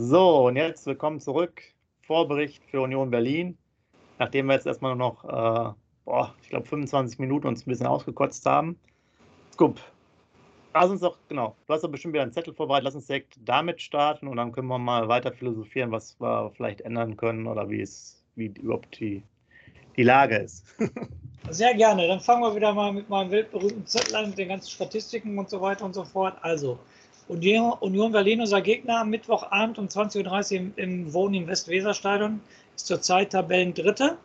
So, und jetzt willkommen zurück. Vorbericht für Union Berlin. Nachdem wir jetzt erstmal noch, äh, boah, ich glaube, 25 Minuten uns ein bisschen ausgekotzt haben. Scoop, lass uns doch, genau, du hast doch bestimmt wieder einen Zettel vorbereitet. Lass uns direkt damit starten und dann können wir mal weiter philosophieren, was wir vielleicht ändern können oder wie es, wie überhaupt die, die Lage ist. Sehr gerne. Dann fangen wir wieder mal mit meinem weltberühmten Zettel an, mit den ganzen Statistiken und so weiter und so fort. Also, Union, Union Berlin, unser Gegner, am Mittwochabend um 20.30 Uhr im, im Wohnen im Westweserstadion, ist zurzeit Tabellendritte,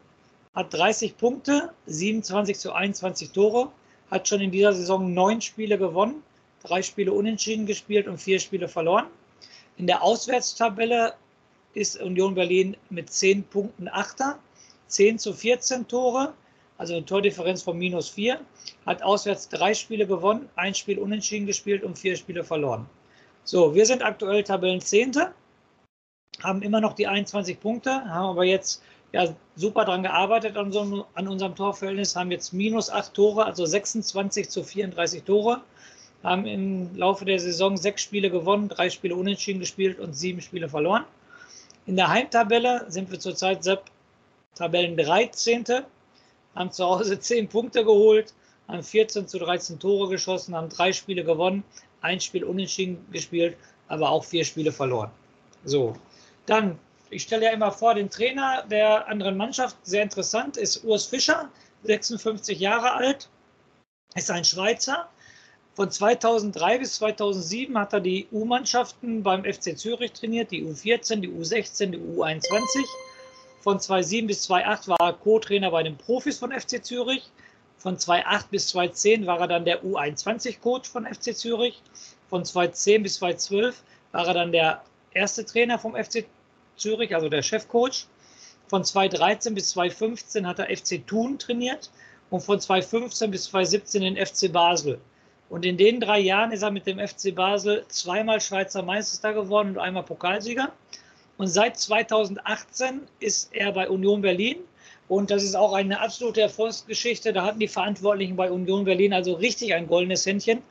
hat 30 Punkte, 27 zu 21 Tore, hat schon in dieser Saison neun Spiele gewonnen, drei Spiele unentschieden gespielt und vier Spiele verloren. In der Auswärtstabelle ist Union Berlin mit 10 Punkten Achter, 10 zu 14 Tore, also eine Tordifferenz von minus 4, hat auswärts drei Spiele gewonnen, ein Spiel unentschieden gespielt und vier Spiele verloren. So, wir sind aktuell Tabellenzehnte, haben immer noch die 21 Punkte, haben aber jetzt ja, super daran gearbeitet an, so, an unserem Torverhältnis, haben jetzt minus 8 Tore, also 26 zu 34 Tore, haben im Laufe der Saison sechs Spiele gewonnen, drei Spiele unentschieden gespielt und sieben Spiele verloren. In der Heimtabelle sind wir zurzeit Tabellen 13 haben zu Hause 10 Punkte geholt, haben 14 zu 13 Tore geschossen, haben drei Spiele gewonnen, ein Spiel unentschieden gespielt, aber auch vier Spiele verloren. So, dann, ich stelle ja immer vor, den Trainer der anderen Mannschaft, sehr interessant, ist Urs Fischer, 56 Jahre alt, ist ein Schweizer. Von 2003 bis 2007 hat er die U-Mannschaften beim FC Zürich trainiert, die U14, die U16, die U21. Von 2007 bis 2008 war er Co-Trainer bei den Profis von FC Zürich. Von 2008 bis 2010 war er dann der U21-Coach von FC Zürich. Von 2010 bis 2012 war er dann der erste Trainer vom FC Zürich, also der Chefcoach. Von 2013 bis 2015 hat er FC Thun trainiert und von 2015 bis 2017 den FC Basel. Und in den drei Jahren ist er mit dem FC Basel zweimal Schweizer Meister geworden und einmal Pokalsieger. Und seit 2018 ist er bei Union Berlin. Und das ist auch eine absolute Erfolgsgeschichte. Da hatten die Verantwortlichen bei Union Berlin also richtig ein goldenes Händchen.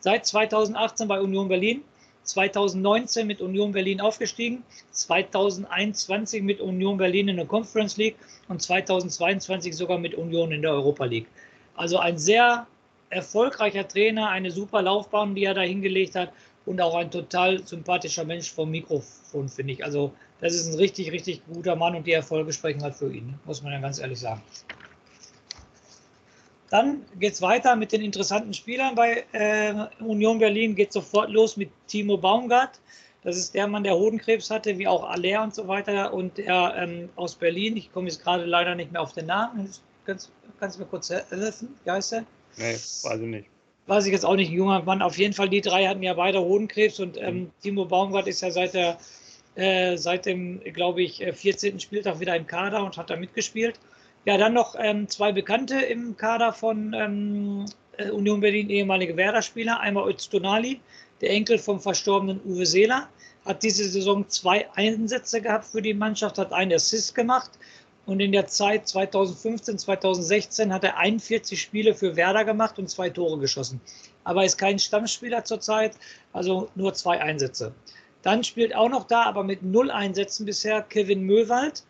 Seit 2018 bei Union Berlin, 2019 mit Union Berlin aufgestiegen, 2021 mit Union Berlin in der Conference League und 2022 sogar mit Union in der Europa League. Also ein sehr erfolgreicher Trainer, eine super Laufbahn, die er da hingelegt hat und auch ein total sympathischer Mensch vom Mikrofon, finde ich. Also das ist ein richtig, richtig guter Mann und die Erfolge sprechen halt für ihn, muss man ja ganz ehrlich sagen. Dann geht es weiter mit den interessanten Spielern bei äh, Union Berlin. Geht sofort los mit Timo Baumgart. Das ist der Mann, der Hodenkrebs hatte, wie auch Aller und so weiter. Und er ähm, aus Berlin. Ich komme jetzt gerade leider nicht mehr auf den Namen. Kannst, kannst du mir kurz helfen? Wie heißt der? Nee, weiß ich nicht weiß ich jetzt auch nicht, ein junger Mann. Auf jeden Fall, die drei hatten ja beide Hodenkrebs und ähm, mhm. Timo Baumgart ist ja seit, der, äh, seit dem, glaube ich, 14. Äh, Spieltag wieder im Kader und hat da mitgespielt. Ja, dann noch ähm, zwei Bekannte im Kader von ähm, äh, Union Berlin, ehemalige Werder-Spieler. Einmal Öztunali, der Enkel vom verstorbenen Uwe Seeler, hat diese Saison zwei Einsätze gehabt für die Mannschaft, hat einen Assist gemacht und in der Zeit 2015, 2016 hat er 41 Spiele für Werder gemacht und zwei Tore geschossen. Aber ist kein Stammspieler zurzeit, also nur zwei Einsätze. Dann spielt auch noch da, aber mit null Einsätzen bisher, Kevin Möwald,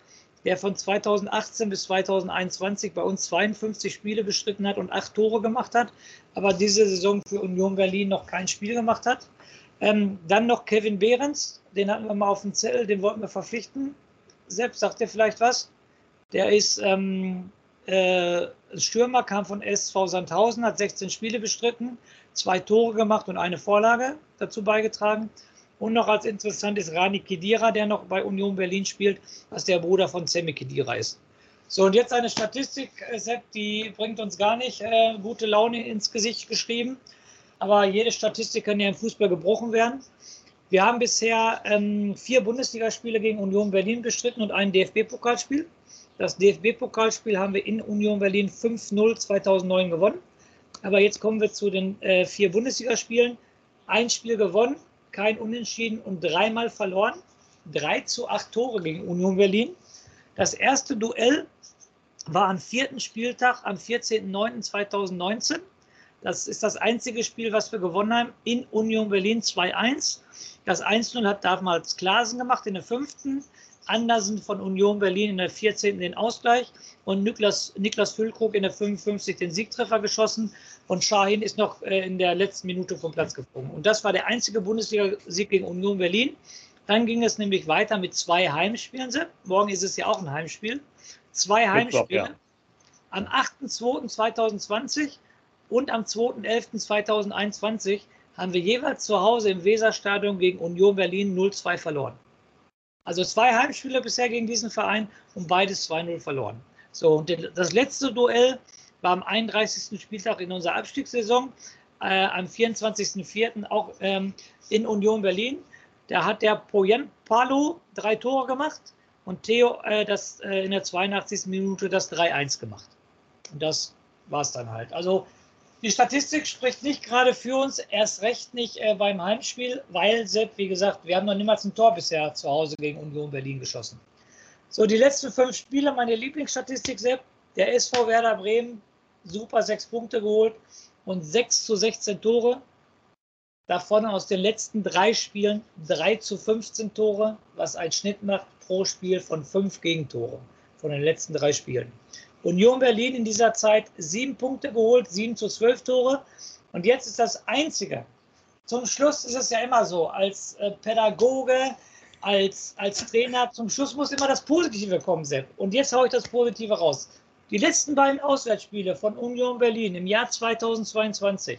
der von 2018 bis 2021 bei uns 52 Spiele bestritten hat und acht Tore gemacht hat, aber diese Saison für Union Berlin noch kein Spiel gemacht hat. Ähm, dann noch Kevin Behrens, den hatten wir mal auf dem Zettel, den wollten wir verpflichten. Selbst sagt er vielleicht was? Der ist ähm, äh, Stürmer, kam von SV Sandhausen, hat 16 Spiele bestritten, zwei Tore gemacht und eine Vorlage dazu beigetragen. Und noch als interessant ist Rani Kedira, der noch bei Union Berlin spielt, was der Bruder von Semi Kedira ist. So, und jetzt eine Statistik, äh, Sepp, die bringt uns gar nicht äh, gute Laune ins Gesicht geschrieben. Aber jede Statistik kann ja im Fußball gebrochen werden. Wir haben bisher ähm, vier Bundesligaspiele gegen Union Berlin bestritten und ein DFB-Pokalspiel. Das DFB-Pokalspiel haben wir in Union Berlin 5-0 2009 gewonnen. Aber jetzt kommen wir zu den äh, vier Bundesligaspielen. Ein Spiel gewonnen, kein Unentschieden und dreimal verloren. 3 zu 8 Tore gegen Union Berlin. Das erste Duell war am vierten Spieltag am 14.09.2019. Das ist das einzige Spiel, was wir gewonnen haben in Union Berlin 2-1. Das 1-0 hat damals Klasen gemacht in der fünften. Andersen von Union Berlin in der 14. den Ausgleich und Niklas, Niklas Füllkrug in der 55 den Siegtreffer geschossen und Shahin ist noch äh, in der letzten Minute vom Platz geflogen. Und das war der einzige Bundesliga-Sieg gegen Union Berlin. Dann ging es nämlich weiter mit zwei Heimspielen. Morgen ist es ja auch ein Heimspiel. Zwei Heimspiele. Ja. Am 8.2.2020 und am 2.11.2021 haben wir jeweils zu Hause im Weserstadion gegen Union Berlin 0-2 verloren. Also zwei Heimspiele bisher gegen diesen Verein und beides 2-0 verloren. So, und das letzte Duell war am 31. Spieltag in unserer Abstiegssaison, äh, am 24.04. auch ähm, in Union Berlin. Da hat der Poyen Palo drei Tore gemacht und Theo äh, das, äh, in der 82. Minute das 3-1 gemacht. Und das war es dann halt. Also die Statistik spricht nicht gerade für uns, erst recht nicht äh, beim Heimspiel, weil, Sepp, wie gesagt, wir haben noch niemals ein Tor bisher zu Hause gegen Union Berlin geschossen. So, die letzten fünf Spiele, meine Lieblingsstatistik, Sepp, der SV Werder Bremen, super sechs Punkte geholt und 6 zu 16 Tore. Davon aus den letzten drei Spielen 3 zu 15 Tore, was ein Schnitt macht pro Spiel von fünf Gegentoren von den letzten drei Spielen. Union Berlin in dieser Zeit sieben Punkte geholt, sieben zu zwölf Tore. Und jetzt ist das Einzige. Zum Schluss ist es ja immer so, als äh, Pädagoge, als, als Trainer, zum Schluss muss immer das Positive kommen, Sepp. Und jetzt haue ich das Positive raus. Die letzten beiden Auswärtsspiele von Union Berlin im Jahr 2022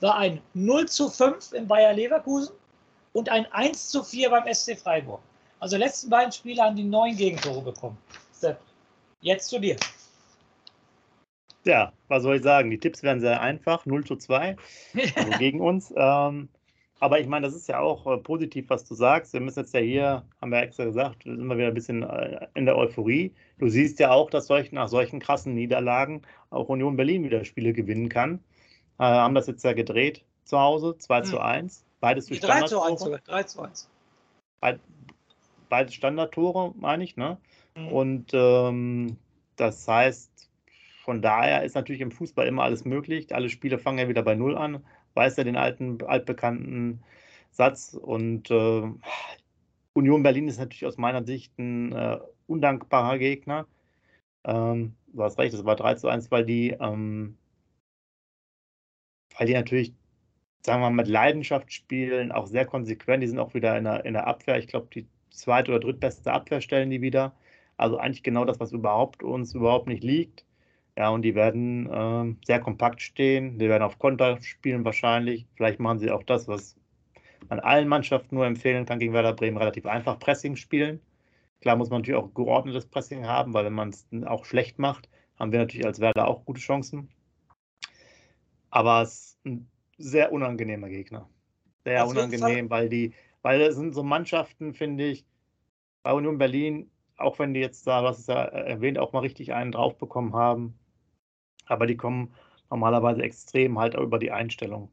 war ein 0 zu 5 in Bayer Leverkusen und ein 1 zu 4 beim SC Freiburg. Also die letzten beiden Spiele haben die neun Gegentore bekommen. Sepp, jetzt zu dir. Ja, was soll ich sagen? Die Tipps wären sehr einfach, 0 zu 2 also gegen uns. Ähm, aber ich meine, das ist ja auch äh, positiv, was du sagst. Wir müssen jetzt ja hier, haben wir extra gesagt, sind wir wieder ein bisschen äh, in der Euphorie. Du siehst ja auch, dass solch, nach solchen krassen Niederlagen auch Union Berlin wieder Spiele gewinnen kann. Äh, haben das jetzt ja gedreht zu Hause, 2 mhm. zu 1. Beides durch 3 zu 1 sogar, 3 zu 1. Beid, beide Standardtore, meine ich, ne? Mhm. Und ähm, das heißt, von daher ist natürlich im Fußball immer alles möglich. Alle Spiele fangen ja wieder bei Null an. Weiß ja den alten, altbekannten Satz. Und äh, Union Berlin ist natürlich aus meiner Sicht ein äh, undankbarer Gegner. Ähm, du hast recht, es war 3 zu 1, weil die, ähm, weil die natürlich, sagen wir mal, mit Leidenschaft spielen, auch sehr konsequent. Die sind auch wieder in der, in der Abwehr. Ich glaube, die zweite oder drittbeste Abwehr stellen die wieder. Also eigentlich genau das, was überhaupt uns überhaupt nicht liegt. Ja, und die werden äh, sehr kompakt stehen. Die werden auf Konter spielen wahrscheinlich. Vielleicht machen sie auch das, was man allen Mannschaften nur empfehlen kann gegen Werder Bremen, relativ einfach Pressing spielen. Klar muss man natürlich auch geordnetes Pressing haben, weil wenn man es auch schlecht macht, haben wir natürlich als Werder auch gute Chancen. Aber es ist ein sehr unangenehmer Gegner. Sehr Auf unangenehm, weil die, weil es sind so Mannschaften, finde ich, bei Union Berlin, auch wenn die jetzt da, was ist ja erwähnt, auch mal richtig einen drauf bekommen haben, aber die kommen normalerweise extrem halt über die Einstellung.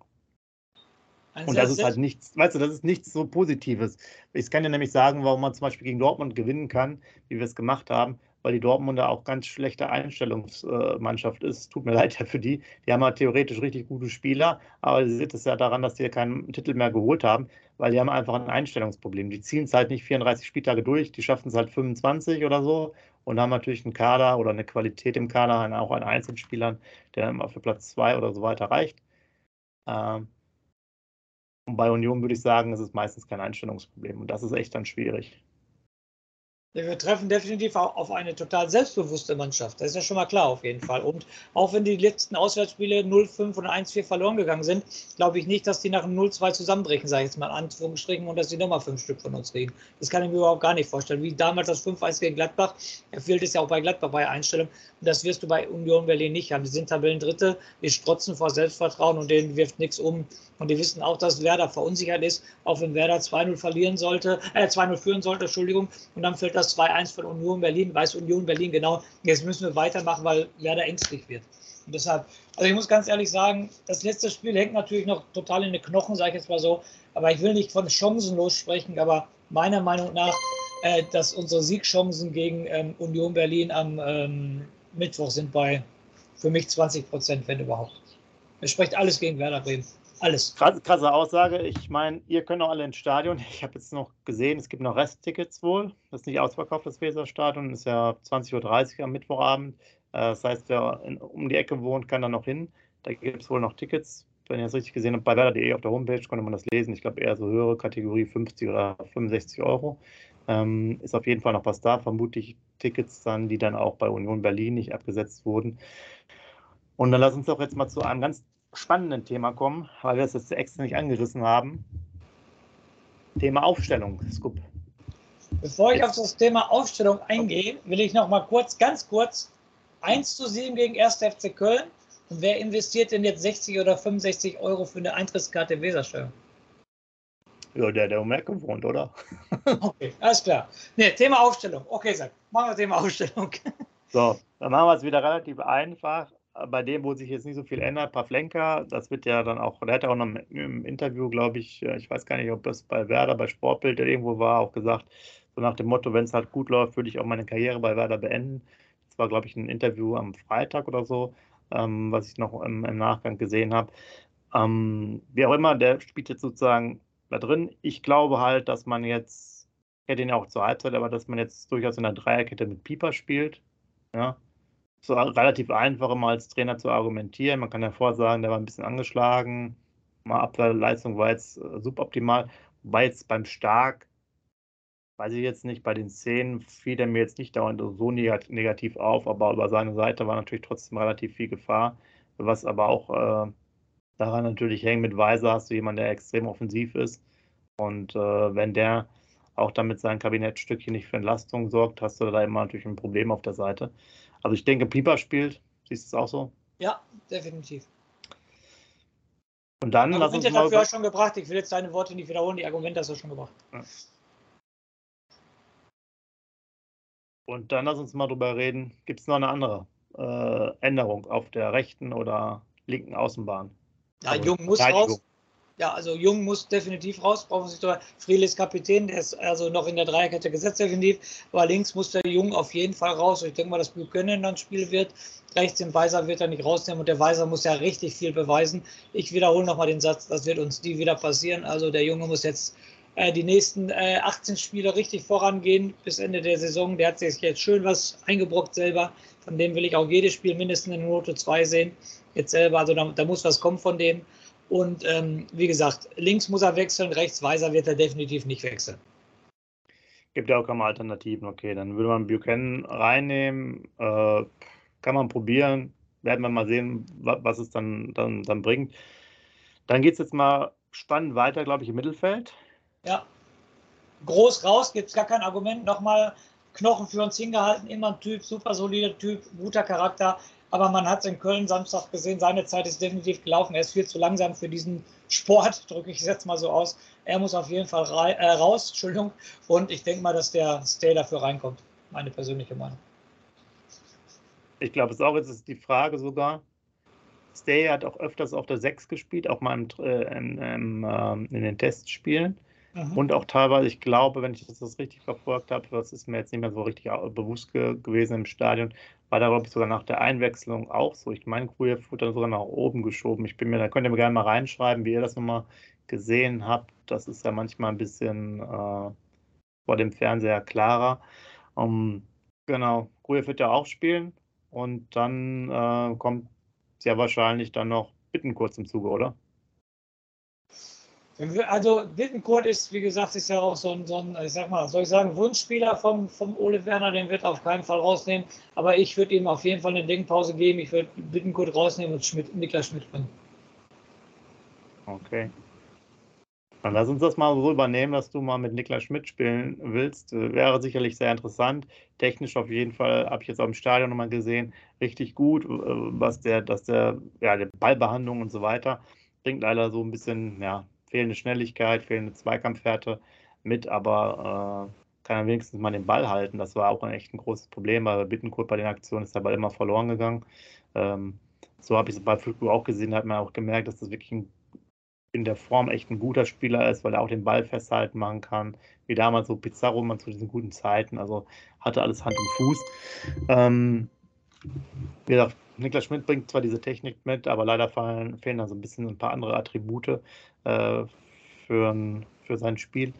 Also und das ist halt nichts, weißt du, das ist nichts so Positives. Ich kann dir nämlich sagen, warum man zum Beispiel gegen Dortmund gewinnen kann, wie wir es gemacht haben, weil die Dortmunder auch ganz schlechte Einstellungsmannschaft ist. Tut mir leid ja für die. Die haben halt theoretisch richtig gute Spieler, aber sie sieht es ja daran, dass die keinen Titel mehr geholt haben, weil die haben einfach ein Einstellungsproblem. Die ziehen es halt nicht 34 Spieltage durch, die schaffen es halt 25 oder so und haben natürlich einen Kader oder eine Qualität im Kader, auch an Einzelspielern, der immer für Platz zwei oder so weiter reicht. Ähm, und bei Union würde ich sagen, es ist meistens kein Einstellungsproblem und das ist echt dann schwierig. Wir treffen definitiv auf eine total selbstbewusste Mannschaft. Das ist ja schon mal klar auf jeden Fall. Und auch wenn die letzten Auswärtsspiele 0-5 und 1-4 verloren gegangen sind, glaube ich nicht, dass die nach einem 0-2 zusammenbrechen, sage ich jetzt mal in Anführungsstrichen, und dass die nochmal fünf Stück von uns kriegen. Das kann ich mir überhaupt gar nicht vorstellen. Wie damals das 5-1 gegen Gladbach, er fehlt es ja auch bei Gladbach bei Einstellung. Und das wirst du bei Union Berlin nicht haben. Die sind Tabellendritte, die strotzen vor Selbstvertrauen und denen wirft nichts um. Und die wissen auch, dass Werder verunsichert ist, auch wenn Werder 2-0 verlieren sollte, äh 2-0 führen sollte, Entschuldigung, und dann fällt das 2-1 von Union Berlin, weiß Union Berlin genau, jetzt müssen wir weitermachen, weil Werder ängstlich wird. Und deshalb, also ich muss ganz ehrlich sagen, das letzte Spiel hängt natürlich noch total in den Knochen, sage ich jetzt mal so, aber ich will nicht von chancenlos sprechen, aber meiner Meinung nach, äh, dass unsere Siegchancen gegen ähm, Union Berlin am ähm, Mittwoch sind bei für mich 20 Prozent, wenn überhaupt. Es spricht alles gegen Werder Bremen. Alles. Krasse, krasse Aussage. Ich meine, ihr könnt auch alle ins Stadion. Ich habe jetzt noch gesehen, es gibt noch Resttickets wohl. Das ist nicht ausverkauft, das Weserstadion. Ist ja 20.30 Uhr am Mittwochabend. Äh, das heißt, wer um die Ecke wohnt, kann da noch hin. Da gibt es wohl noch Tickets. Wenn ihr das richtig gesehen habt, bei werder.de auf der Homepage konnte man das lesen. Ich glaube, eher so höhere Kategorie 50 oder 65 Euro. Ähm, ist auf jeden Fall noch was da. Vermutlich Tickets dann, die dann auch bei Union Berlin nicht abgesetzt wurden. Und dann lass uns doch jetzt mal zu einem ganz spannenden Thema kommen, weil wir es jetzt extra nicht angerissen haben. Thema Aufstellung, Scoop. Bevor ich auf das Thema Aufstellung eingehe, will ich noch mal kurz, ganz kurz, 1 zu 7 gegen 1. FC Köln. Und wer investiert denn jetzt 60 oder 65 Euro für eine Eintrittskarte Wesersteuer? Ja, der, der um Ecke wohnt, oder? okay, alles klar. Ne, Thema Aufstellung. Okay, sag, machen wir Thema Aufstellung. so, dann machen wir es wieder relativ einfach bei dem, wo sich jetzt nicht so viel ändert, Pavlenka, das wird ja dann auch, der hat ja auch noch im Interview, glaube ich, äh, ich weiß gar nicht, ob das bei Werder, bei Sportbild irgendwo war, auch gesagt, so nach dem Motto, wenn es halt gut läuft, würde ich auch meine Karriere bei Werder beenden. Das war, glaube ich, ein Interview am Freitag oder so, ähm, was ich noch im, im Nachgang gesehen habe. Ähm, wie auch immer, der spielt jetzt sozusagen da drin. Ich glaube halt, dass man jetzt, ich hätte ihn ja auch zur Halbzeit, aber dass man jetzt durchaus in der Dreierkette mit Pieper spielt. Ja, so relativ einfach immer als Trainer zu argumentieren. Man kann ja vorsagen, der war ein bisschen angeschlagen, mal Abwehrleistung war jetzt äh, suboptimal, wobei jetzt beim Stark, weiß ich jetzt nicht, bei den Szenen fiel er mir jetzt nicht dauernd so negativ auf, aber über seine Seite war natürlich trotzdem relativ viel Gefahr, was aber auch äh, daran natürlich hängt, mit Weiser hast du jemanden, der extrem offensiv ist und äh, wenn der auch damit sein Kabinettstückchen nicht für Entlastung sorgt, hast du da immer natürlich ein Problem auf der Seite. Also ich denke, Pieper spielt. Siehst du es auch so? Ja, definitiv. Und dann lass uns mal dafür schon gebracht. Ich will jetzt deine Worte nicht wiederholen. Die Argumente hast du schon gebracht. Ja. Und dann lass uns mal drüber reden. Gibt es noch eine andere äh, Änderung auf der rechten oder linken Außenbahn? Ja, also, Jung muss raus. Ja, also Jung muss definitiv raus, brauchen sich drüber. Friedel ist Kapitän, der ist also noch in der Dreierkette gesetzt, definitiv. Aber links muss der Jung auf jeden Fall raus. Ich denke mal, dass Buchanan dann Spiel wird. Rechts den Weiser wird er nicht rausnehmen und der Weiser muss ja richtig viel beweisen. Ich wiederhole nochmal den Satz, das wird uns nie wieder passieren. Also der Junge muss jetzt äh, die nächsten äh, 18 Spiele richtig vorangehen bis Ende der Saison. Der hat sich jetzt schön was eingebrockt selber. Von dem will ich auch jedes Spiel mindestens in Note 2 sehen. Jetzt selber, also da, da muss was kommen von dem. Und ähm, wie gesagt, links muss er wechseln, rechts Weiser wird er definitiv nicht wechseln. Gibt ja auch keine Alternativen. Okay, dann würde man Buchanan reinnehmen. Äh, kann man probieren. Werden wir mal sehen, was, was es dann, dann, dann bringt. Dann geht es jetzt mal spannend weiter, glaube ich, im Mittelfeld. Ja. Groß raus, gibt es gar kein Argument. Nochmal Knochen für uns hingehalten, immer ein Typ, super solider Typ, guter Charakter. Aber man hat es in Köln Samstag gesehen, seine Zeit ist definitiv gelaufen. Er ist viel zu langsam für diesen Sport, drücke ich es jetzt mal so aus. Er muss auf jeden Fall äh, raus, Entschuldigung. Und ich denke mal, dass der Stay dafür reinkommt. Meine persönliche Meinung. Ich glaube, es ist auch jetzt ist die Frage sogar. Stay hat auch öfters auf der 6 gespielt, auch mal im, äh, in, in, ähm, in den Testspielen. Mhm. Und auch teilweise, ich glaube, wenn ich das richtig verfolgt habe, das ist mir jetzt nicht mehr so richtig bewusst ge gewesen im Stadion, war da, glaube ich, sogar nach der Einwechslung auch so. Ich meine, Grujew wurde dann sogar nach oben geschoben. Ich bin mir, da könnt ihr mir gerne mal reinschreiben, wie ihr das nochmal gesehen habt. Das ist ja manchmal ein bisschen äh, vor dem Fernseher klarer. Um, genau, Grujew wird ja auch spielen und dann äh, kommt ja wahrscheinlich dann noch Bitten kurz im Zuge, oder? Also Wittenkurt ist, wie gesagt, ist ja auch so ein, so ein, ich sag mal, soll ich sagen, Wunschspieler vom, vom Ole Werner, den wird er auf keinen Fall rausnehmen. Aber ich würde ihm auf jeden Fall eine Denkpause geben. Ich würde Wittenkurt rausnehmen und Schmidt, Niklas Schmidt bringen. Okay. Dann lass uns das mal so übernehmen, dass du mal mit Niklas Schmidt spielen willst. Äh, wäre sicherlich sehr interessant. Technisch auf jeden Fall, habe ich jetzt auch im Stadion nochmal gesehen, richtig gut, äh, was der, dass der, ja, die Ballbehandlung und so weiter bringt leider so ein bisschen, ja, fehlende Schnelligkeit, fehlende Zweikampfwerte mit, aber äh, kann er wenigstens mal den Ball halten. Das war auch ein echt ein großes Problem, weil Bittenkurt bei den Aktionen ist der Ball immer verloren gegangen. Ähm, so habe ich es bei Füllkrug auch gesehen, hat man auch gemerkt, dass das wirklich ein, in der Form echt ein guter Spieler ist, weil er auch den Ball festhalten machen kann. Wie damals so Pizarro man zu diesen guten Zeiten, also hatte alles Hand und Fuß. Ähm, wie gesagt, Niklas Schmidt bringt zwar diese Technik mit, aber leider fallen, fehlen da so ein bisschen ein paar andere Attribute äh, für, für sein Spiel.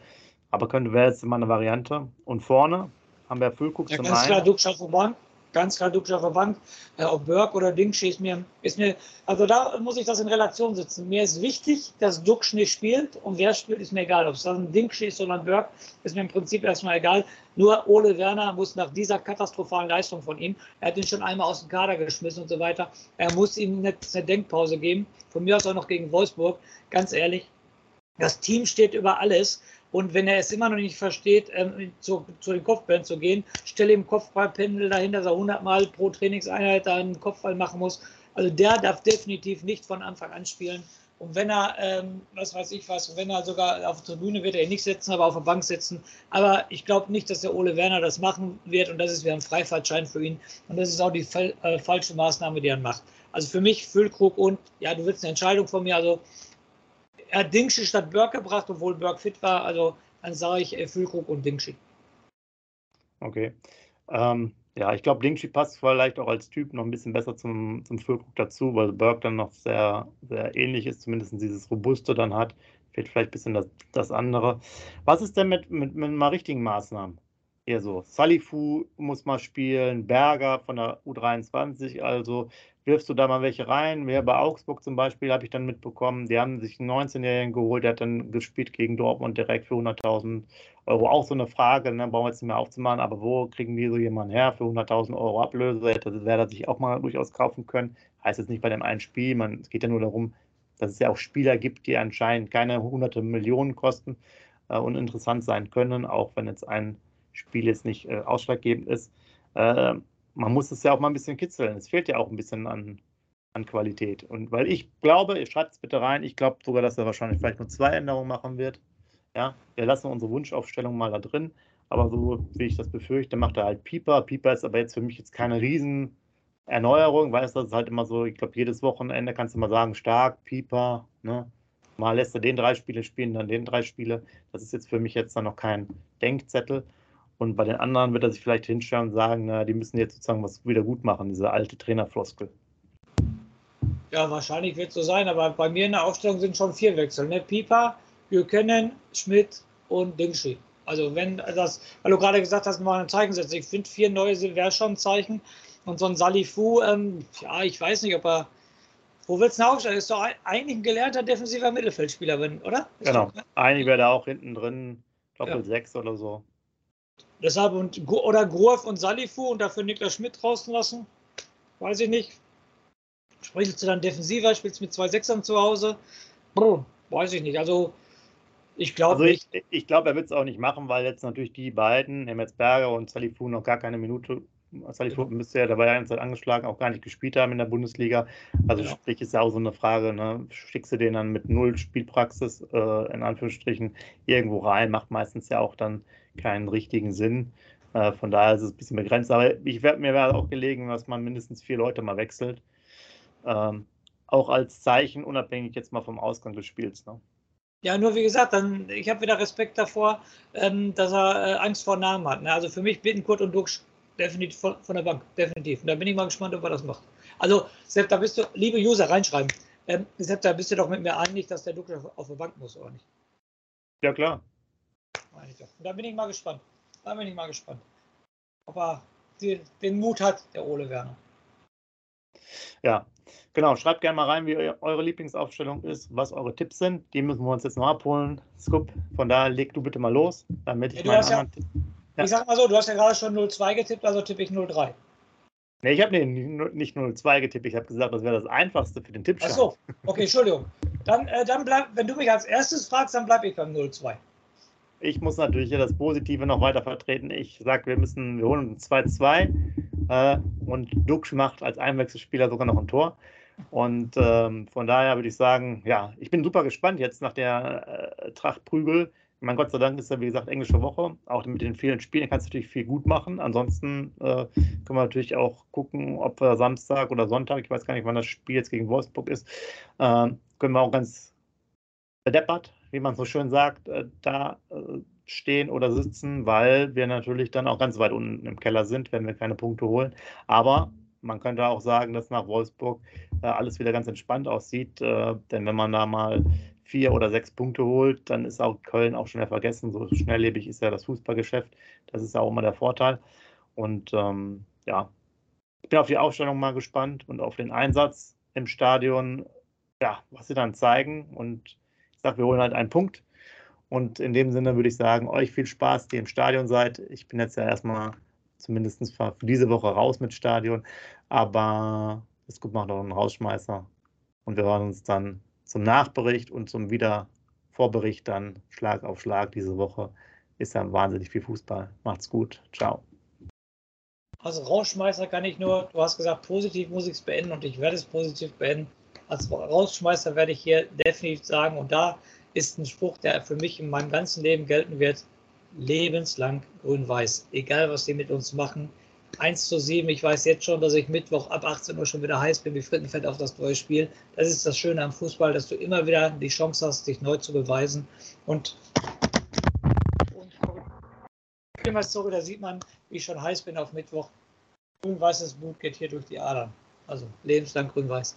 Aber könnte wäre jetzt immer eine Variante. Und vorne haben wir Füllkuck ja, zum ganz einen. Klar, Duxch auf. Ganz klar Duxch auf der Bank. Äh, ob Burke oder Dingschi ist mir, ist mir, also da muss ich das in Relation setzen. Mir ist wichtig, dass Duxch nicht spielt und wer spielt, ist mir egal. Ob es dann Dingschi ist oder Burke, ist mir im Prinzip erstmal egal. Nur Ole Werner muss nach dieser katastrophalen Leistung von ihm, er hat ihn schon einmal aus dem Kader geschmissen und so weiter, er muss ihm eine, eine Denkpause geben. Von mir aus auch noch gegen Wolfsburg. Ganz ehrlich, das Team steht über alles. Und wenn er es immer noch nicht versteht, ähm, zu, zu, den Kopfbällen zu gehen, stelle ihm Kopfballpendel dahin, dass er 100 Mal pro Trainingseinheit einen Kopfball machen muss. Also der darf definitiv nicht von Anfang an spielen. Und wenn er, ähm, was weiß ich was, wenn er sogar auf der Tribüne wird er ihn nicht setzen, aber auf der Bank sitzen. Aber ich glaube nicht, dass der Ole Werner das machen wird und das ist wieder ein Freifahrtschein für ihn. Und das ist auch die äh, falsche Maßnahme, die er macht. Also für mich Füllkrug und, ja, du willst eine Entscheidung von mir, also er hat Dingschi statt Burke gebracht, obwohl Burke fit war, also dann sage ich äh, Füllkrug und Dingschi. Okay. Ähm, ja, ich glaube, Dingschi passt vielleicht auch als Typ noch ein bisschen besser zum, zum Füllkrug dazu, weil Burke dann noch sehr, sehr ähnlich ist, zumindest dieses Robuste dann hat. Fehlt vielleicht ein bisschen das, das andere. Was ist denn mit, mit, mit mal richtigen Maßnahmen? Eher so, Salifu muss mal spielen, Berger von der U23, also wirfst du da mal welche rein. Wir bei Augsburg zum Beispiel habe ich dann mitbekommen, die haben sich einen 19-Jährigen geholt, der hat dann gespielt gegen Dortmund direkt für 100.000 Euro. Auch so eine Frage, ne, brauchen wir jetzt nicht mehr aufzumachen, aber wo kriegen die so jemanden her für 100.000 Euro Ablöse? Hätte Werder sich auch mal durchaus kaufen können. Heißt jetzt nicht bei dem einen Spiel, man, es geht ja nur darum, dass es ja auch Spieler gibt, die anscheinend keine hunderte Millionen kosten äh, und interessant sein können, auch wenn jetzt ein Spiel jetzt nicht äh, ausschlaggebend ist. Äh, man muss es ja auch mal ein bisschen kitzeln. Es fehlt ja auch ein bisschen an, an Qualität. Und weil ich glaube, ihr schreibt es bitte rein, ich glaube sogar, dass er wahrscheinlich vielleicht nur zwei Änderungen machen wird. Ja, wir lassen unsere Wunschaufstellung mal da drin. Aber so wie ich das befürchte, macht er halt Pieper. Pieper ist aber jetzt für mich jetzt keine riesen Erneuerung, du, das ist halt immer so, ich glaube, jedes Wochenende kannst du mal sagen, stark, Pieper, ne? Mal lässt er den drei Spiele spielen, dann den drei Spiele. Das ist jetzt für mich jetzt dann noch kein Denkzettel. Und bei den anderen wird er sich vielleicht hinstellen und sagen, na, die müssen jetzt sozusagen was wieder gut machen, diese alte Trainerfloskel. Ja, wahrscheinlich wird es so sein, aber bei mir in der Aufstellung sind schon vier Wechsel. Ne? Pieper, Buchanan, Schmidt und Dingschi. Also wenn das, weil du gerade gesagt hast, mal ein Zeichen setzen. Ich finde vier neue wäre schon ein Zeichen. Und so ein Salifu, ähm, ja, ich weiß nicht, ob er. Wo willst du denn aufstellen? Ist doch eigentlich ein gelernter defensiver Mittelfeldspieler, oder? Ist genau. Doch, ne? Eigentlich wäre da auch hinten drin, Doppel ja. 6 oder so. Deshalb und, oder Grof und Salifu und dafür Niklas Schmidt draußen lassen. Weiß ich nicht. Spielst du dann defensiver, spielst du mit zwei Sechsern zu Hause? Brr, weiß ich nicht. Also ich glaube also ich, ich glaube, er wird es auch nicht machen, weil jetzt natürlich die beiden, Berger und Salifu, noch gar keine Minute. Salifu genau. müsste ja dabei eine Zeit angeschlagen, auch gar nicht gespielt haben in der Bundesliga. Also genau. sprich, ist ja auch so eine Frage, ne? schickst du den dann mit null Spielpraxis äh, in Anführungsstrichen irgendwo rein, macht meistens ja auch dann keinen richtigen Sinn. Äh, von daher ist es ein bisschen begrenzt. Aber ich werde mir wäre auch gelegen, dass man mindestens vier Leute mal wechselt. Ähm, auch als Zeichen, unabhängig jetzt mal vom Ausgang des Spiels. Ne? Ja, nur wie gesagt, dann, ich habe wieder Respekt davor, ähm, dass er äh, Angst vor Namen hat. Ne? Also für mich Bittenkurt und Duxch definitiv von, von, der Bank, definitiv. Und da bin ich mal gespannt, ob er das macht. Also, Sepp, da bist du, liebe User, reinschreiben. Ähm, Sepp, da bist du doch mit mir einig, dass der Duxch auf, auf der Bank muss, oder nicht? Ja, klar. Meine ich doch. Und da bin ich mal gespannt. Da bin ich mal gespannt. Ob er die, den Mut hat, der Ole Werner. Ja, Genau, schreibt gerne mal rein, wie eure Lieblingsaufstellung ist, was eure Tipps sind. Die müssen wir uns jetzt noch abholen. Scoop, von daher leg du bitte mal los, damit ich ja, ja, ja. Ich sag mal so, du hast ja gerade schon 0-2 getippt, also tippe ich 0-3. Nee, ich habe nicht 0-2 getippt, ich habe gesagt, das wäre das Einfachste für den Tipp. Ach so, okay, Entschuldigung. Dann, äh, dann bleib, wenn du mich als erstes fragst, dann bleibe ich beim 0-2. Ich muss natürlich das Positive noch weiter vertreten. Ich sage, wir müssen, wir holen uns 2-2 äh, und Duxch macht als Einwechselspieler sogar noch ein Tor. Und ähm, von daher würde ich sagen, ja, ich bin super gespannt jetzt nach der äh, Tracht Prügel. Mein Gott sei Dank ist ja, wie gesagt, englische Woche. Auch mit den vielen Spielen kannst du natürlich viel gut machen. Ansonsten äh, können wir natürlich auch gucken, ob wir Samstag oder Sonntag, ich weiß gar nicht, wann das Spiel jetzt gegen Wolfsburg ist, äh, können wir auch ganz bedeppert, wie man so schön sagt, äh, da äh, stehen oder sitzen, weil wir natürlich dann auch ganz weit unten im Keller sind, wenn wir keine Punkte holen. Aber man könnte auch sagen, dass nach Wolfsburg äh, alles wieder ganz entspannt aussieht. Denn wenn man da mal vier oder sechs Punkte holt, dann ist auch Köln auch schnell vergessen. So schnelllebig ist ja das Fußballgeschäft. Das ist auch immer der Vorteil. Und ähm, ja, ich bin auf die Aufstellung mal gespannt und auf den Einsatz im Stadion, ja, was sie dann zeigen. Und sage, wir holen halt einen Punkt. Und in dem Sinne würde ich sagen, euch viel Spaß, die im Stadion seid. Ich bin jetzt ja erstmal zumindest für diese Woche raus mit Stadion. Aber es macht auch einen Rausschmeißer. Und wir hören uns dann zum Nachbericht und zum Wiedervorbericht dann Schlag auf Schlag diese Woche. Ist ja wahnsinnig viel Fußball. Macht's gut. Ciao. Also Rausschmeißer kann ich nur, du hast gesagt, positiv muss ich es beenden und ich werde es positiv beenden. Als Rausschmeißer werde ich hier definitiv sagen, und da ist ein Spruch, der für mich in meinem ganzen Leben gelten wird, lebenslang grün-weiß. Egal, was die mit uns machen. 1 zu 7, ich weiß jetzt schon, dass ich Mittwoch ab 18 Uhr schon wieder heiß bin wie Frittenfett auf das neue Spiel. Das ist das Schöne am Fußball, dass du immer wieder die Chance hast, dich neu zu beweisen. Und, und immer zurück, da sieht man, wie ich schon heiß bin auf Mittwoch. Grün-weißes Blut geht hier durch die Adern. Also lebenslang grün-weiß.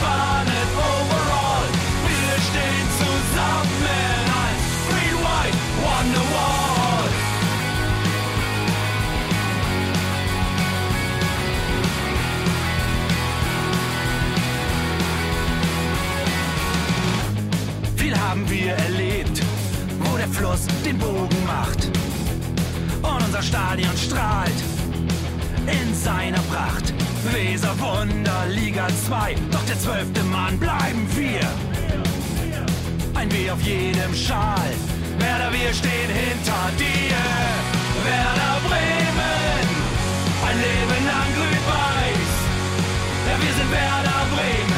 fun. 2, doch der zwölfte Mann bleiben wir. Ein W auf jedem Schal, Werder, wir stehen hinter dir. Werder Bremen, ein Leben lang grün-weiß. Ja, wir sind Werder Bremen,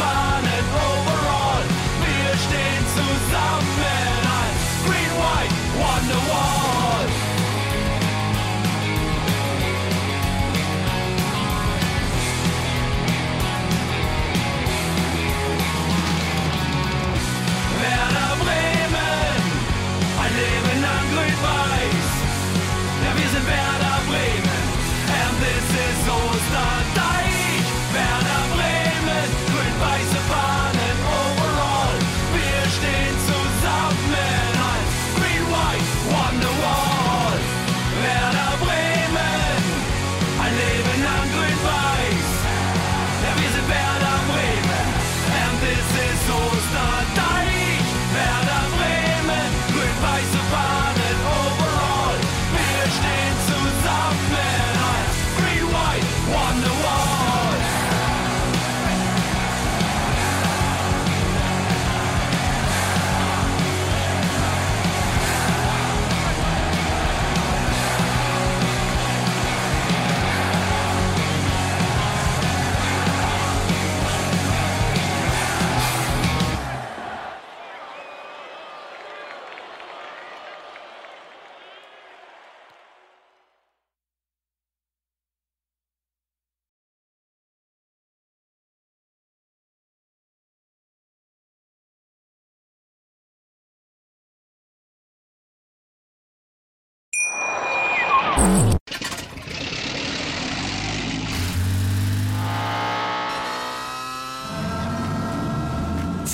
far